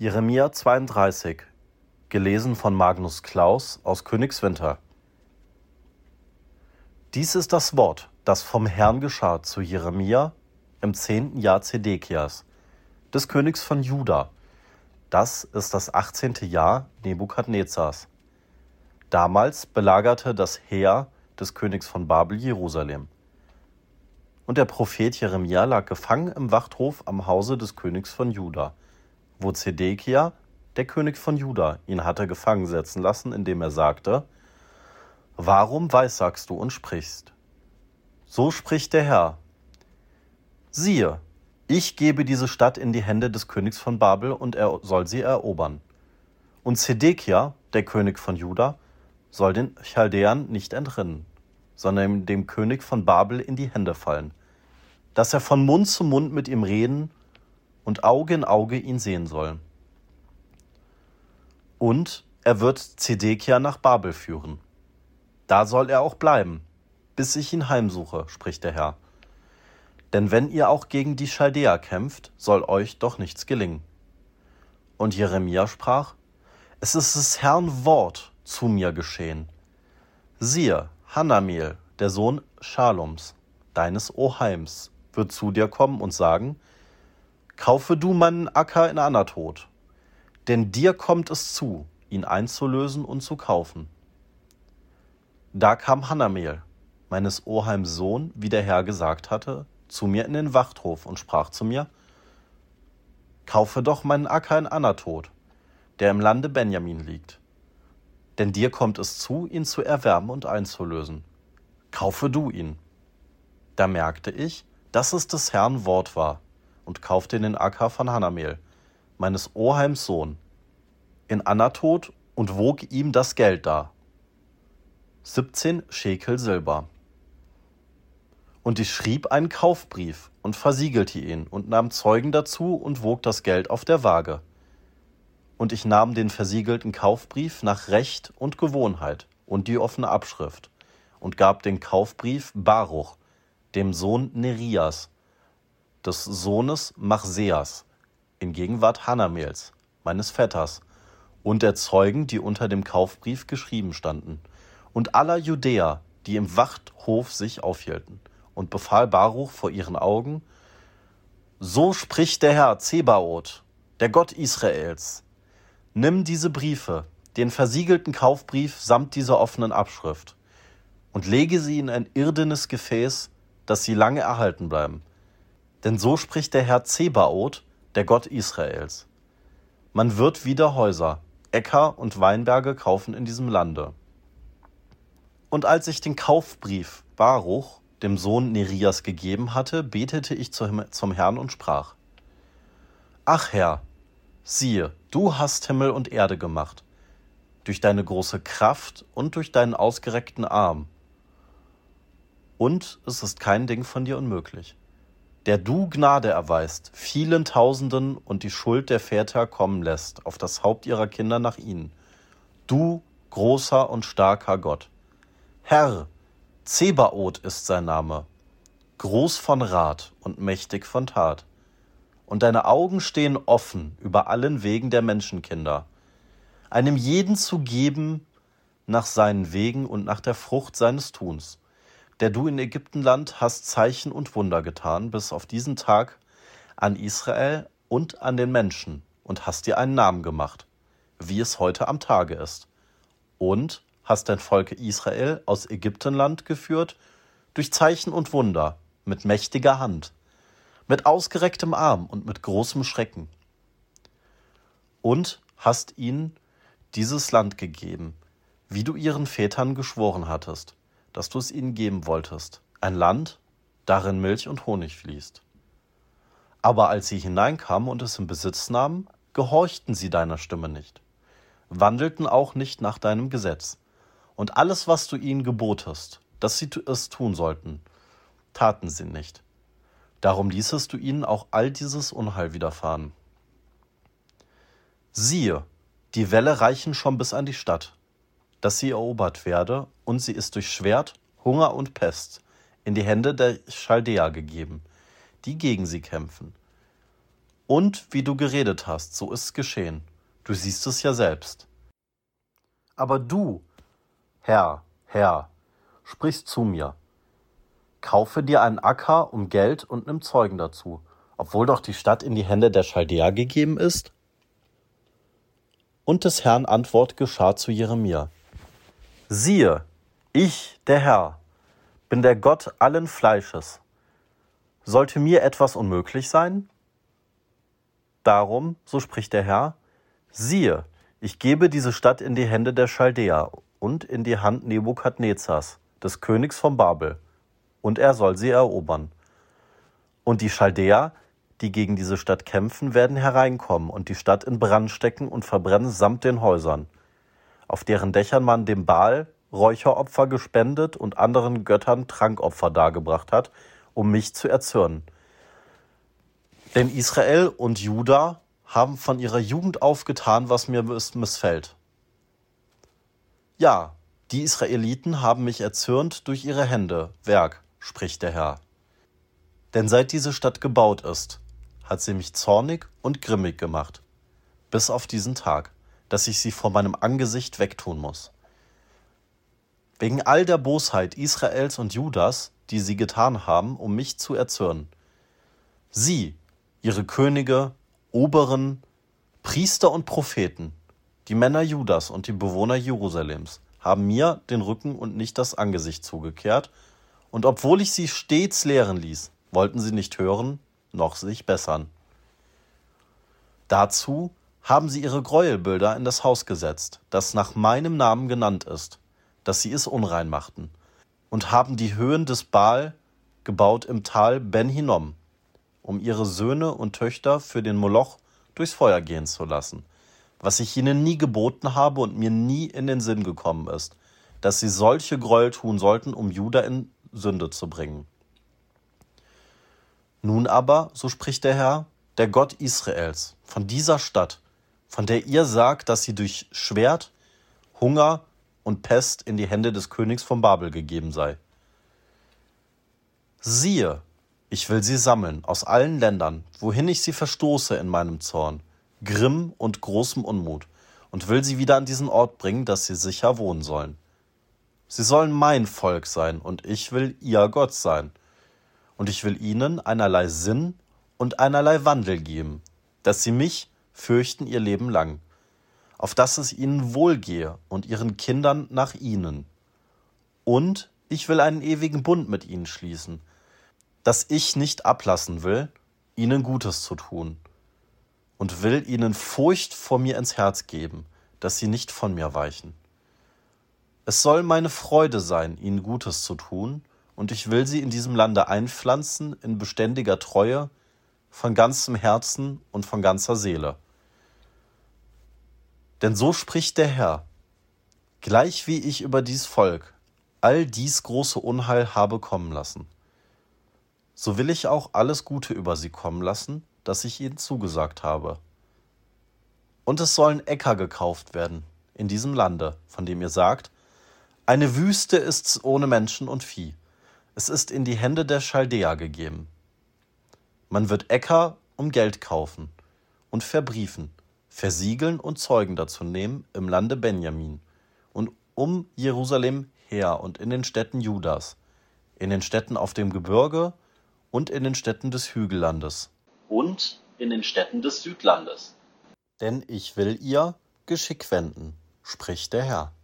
Jeremia 32, gelesen von Magnus Klaus aus Königswinter. Dies ist das Wort, das vom Herrn geschah zu Jeremia im zehnten Jahr Zedekias, des Königs von Juda. Das ist das achtzehnte Jahr Nebukadnezars. Damals belagerte das Heer des Königs von Babel Jerusalem. Und der Prophet Jeremia lag gefangen im Wachthof am Hause des Königs von Juda wo Zedekia, der König von Juda, ihn hatte gefangen setzen lassen, indem er sagte, Warum weissagst du und sprichst? So spricht der Herr. Siehe, ich gebe diese Stadt in die Hände des Königs von Babel und er soll sie erobern. Und Zedekia, der König von Juda, soll den Chaldäern nicht entrinnen, sondern dem König von Babel in die Hände fallen, dass er von Mund zu Mund mit ihm reden und Auge in Auge ihn sehen soll. Und er wird Zedekia nach Babel führen. Da soll er auch bleiben, bis ich ihn heimsuche, spricht der Herr. Denn wenn ihr auch gegen die Chaldäer kämpft, soll euch doch nichts gelingen. Und Jeremia sprach, es ist des Herrn Wort zu mir geschehen. Siehe, Hanamel, der Sohn Schaloms, deines Oheims, wird zu dir kommen und sagen, Kaufe du meinen Acker in Anatot, denn dir kommt es zu, ihn einzulösen und zu kaufen. Da kam Hanamel, meines Oheims Sohn, wie der Herr gesagt hatte, zu mir in den Wachthof und sprach zu mir, Kaufe doch meinen Acker in Anatot, der im Lande Benjamin liegt. Denn dir kommt es zu, ihn zu erwärmen und einzulösen. Kaufe du ihn. Da merkte ich, dass es des Herrn Wort war und kaufte den Acker von Hanamel, meines Oheims Sohn, in Anatot und wog ihm das Geld dar. 17 Schekel Silber. Und ich schrieb einen Kaufbrief und versiegelte ihn und nahm Zeugen dazu und wog das Geld auf der Waage. Und ich nahm den versiegelten Kaufbrief nach Recht und Gewohnheit und die offene Abschrift und gab den Kaufbrief Baruch, dem Sohn Nerias, des Sohnes Machseas, in Gegenwart Hanamels, meines Vetters, und der Zeugen, die unter dem Kaufbrief geschrieben standen, und aller Judäer, die im Wachthof sich aufhielten, und befahl Baruch vor ihren Augen, So spricht der Herr Zebaoth, der Gott Israels, nimm diese Briefe, den versiegelten Kaufbrief samt dieser offenen Abschrift, und lege sie in ein irdenes Gefäß, dass sie lange erhalten bleiben, denn so spricht der Herr Zebaoth, der Gott Israels. Man wird wieder Häuser, Äcker und Weinberge kaufen in diesem Lande. Und als ich den Kaufbrief Baruch, dem Sohn Nerias, gegeben hatte, betete ich zum Herrn und sprach: Ach Herr, siehe, du hast Himmel und Erde gemacht, durch deine große Kraft und durch deinen ausgereckten Arm. Und es ist kein Ding von dir unmöglich der du Gnade erweist, vielen Tausenden und die Schuld der Väter kommen lässt auf das Haupt ihrer Kinder nach ihnen. Du, großer und starker Gott. Herr, Zebaoth ist sein Name, groß von Rat und mächtig von Tat. Und deine Augen stehen offen über allen Wegen der Menschenkinder, einem jeden zu geben nach seinen Wegen und nach der Frucht seines Tuns der du in Ägyptenland hast Zeichen und Wunder getan, bis auf diesen Tag an Israel und an den Menschen, und hast dir einen Namen gemacht, wie es heute am Tage ist. Und hast dein Volk Israel aus Ägyptenland geführt, durch Zeichen und Wunder, mit mächtiger Hand, mit ausgerecktem Arm und mit großem Schrecken. Und hast ihnen dieses Land gegeben, wie du ihren Vätern geschworen hattest dass du es ihnen geben wolltest, ein Land, darin Milch und Honig fließt. Aber als sie hineinkamen und es in Besitz nahmen, gehorchten sie deiner Stimme nicht, wandelten auch nicht nach deinem Gesetz, und alles, was du ihnen gebotest, dass sie es tun sollten, taten sie nicht. Darum ließest du ihnen auch all dieses Unheil widerfahren. Siehe, die Wälle reichen schon bis an die Stadt, dass sie erobert werde, und sie ist durch Schwert, Hunger und Pest in die Hände der Chaldäer gegeben, die gegen sie kämpfen. Und wie du geredet hast, so ist es geschehen. Du siehst es ja selbst. Aber du, Herr, Herr, sprichst zu mir. Kaufe dir einen Acker um Geld und nimm Zeugen dazu, obwohl doch die Stadt in die Hände der Chaldäer gegeben ist? Und des Herrn Antwort geschah zu Jeremia. Siehe, ich, der Herr, bin der Gott allen Fleisches. Sollte mir etwas unmöglich sein? Darum, so spricht der Herr, siehe, ich gebe diese Stadt in die Hände der Chaldäer und in die Hand Nebukadnezars, des Königs von Babel, und er soll sie erobern. Und die Chaldäer, die gegen diese Stadt kämpfen, werden hereinkommen und die Stadt in Brand stecken und verbrennen samt den Häusern, auf deren Dächern man dem Baal Räucheropfer gespendet und anderen Göttern Trankopfer dargebracht hat, um mich zu erzürnen. Denn Israel und Juda haben von ihrer Jugend auf getan, was mir missfällt. Ja, die Israeliten haben mich erzürnt durch ihre Hände, Werk, spricht der Herr. Denn seit diese Stadt gebaut ist, hat sie mich zornig und grimmig gemacht, bis auf diesen Tag, dass ich sie vor meinem Angesicht wegtun muss. Wegen all der Bosheit Israels und Judas, die sie getan haben, um mich zu erzürnen. Sie, ihre Könige, Oberen, Priester und Propheten, die Männer Judas und die Bewohner Jerusalems, haben mir den Rücken und nicht das Angesicht zugekehrt, und obwohl ich sie stets lehren ließ, wollten sie nicht hören noch sich bessern. Dazu haben sie ihre Gräuelbilder in das Haus gesetzt, das nach meinem Namen genannt ist, dass sie es unrein machten, und haben die Höhen des Baal gebaut im Tal Ben Hinnom, um ihre Söhne und Töchter für den Moloch durchs Feuer gehen zu lassen, was ich ihnen nie geboten habe und mir nie in den Sinn gekommen ist, dass sie solche Gräuel tun sollten, um Juda in Sünde zu bringen. Nun aber, so spricht der Herr, der Gott Israels, von dieser Stadt, von der ihr sagt, dass sie durch Schwert, Hunger und Pest in die Hände des Königs von Babel gegeben sei. Siehe, ich will sie sammeln aus allen Ländern, wohin ich sie verstoße in meinem Zorn, Grimm und großem Unmut, und will sie wieder an diesen Ort bringen, dass sie sicher wohnen sollen. Sie sollen mein Volk sein, und ich will ihr Gott sein. Und ich will ihnen einerlei Sinn und einerlei Wandel geben, dass sie mich fürchten ihr Leben lang, auf dass es ihnen wohlgehe und ihren Kindern nach ihnen. Und ich will einen ewigen Bund mit ihnen schließen, dass ich nicht ablassen will, ihnen Gutes zu tun und will ihnen Furcht vor mir ins Herz geben, dass sie nicht von mir weichen. Es soll meine Freude sein, ihnen Gutes zu tun, und ich will sie in diesem Lande einpflanzen in beständiger Treue, von ganzem Herzen und von ganzer Seele. Denn so spricht der Herr, gleich wie ich über dies Volk all dies große Unheil habe kommen lassen, so will ich auch alles Gute über sie kommen lassen, das ich ihnen zugesagt habe. Und es sollen Äcker gekauft werden in diesem Lande, von dem ihr sagt, eine Wüste ist's ohne Menschen und Vieh. Es ist in die Hände der Chaldäer gegeben. Man wird Äcker um Geld kaufen und verbriefen, versiegeln und Zeugen dazu nehmen im Lande Benjamin und um Jerusalem her und in den Städten Judas, in den Städten auf dem Gebirge und in den Städten des Hügellandes und in den Städten des Südlandes. Denn ich will ihr Geschick wenden, spricht der Herr.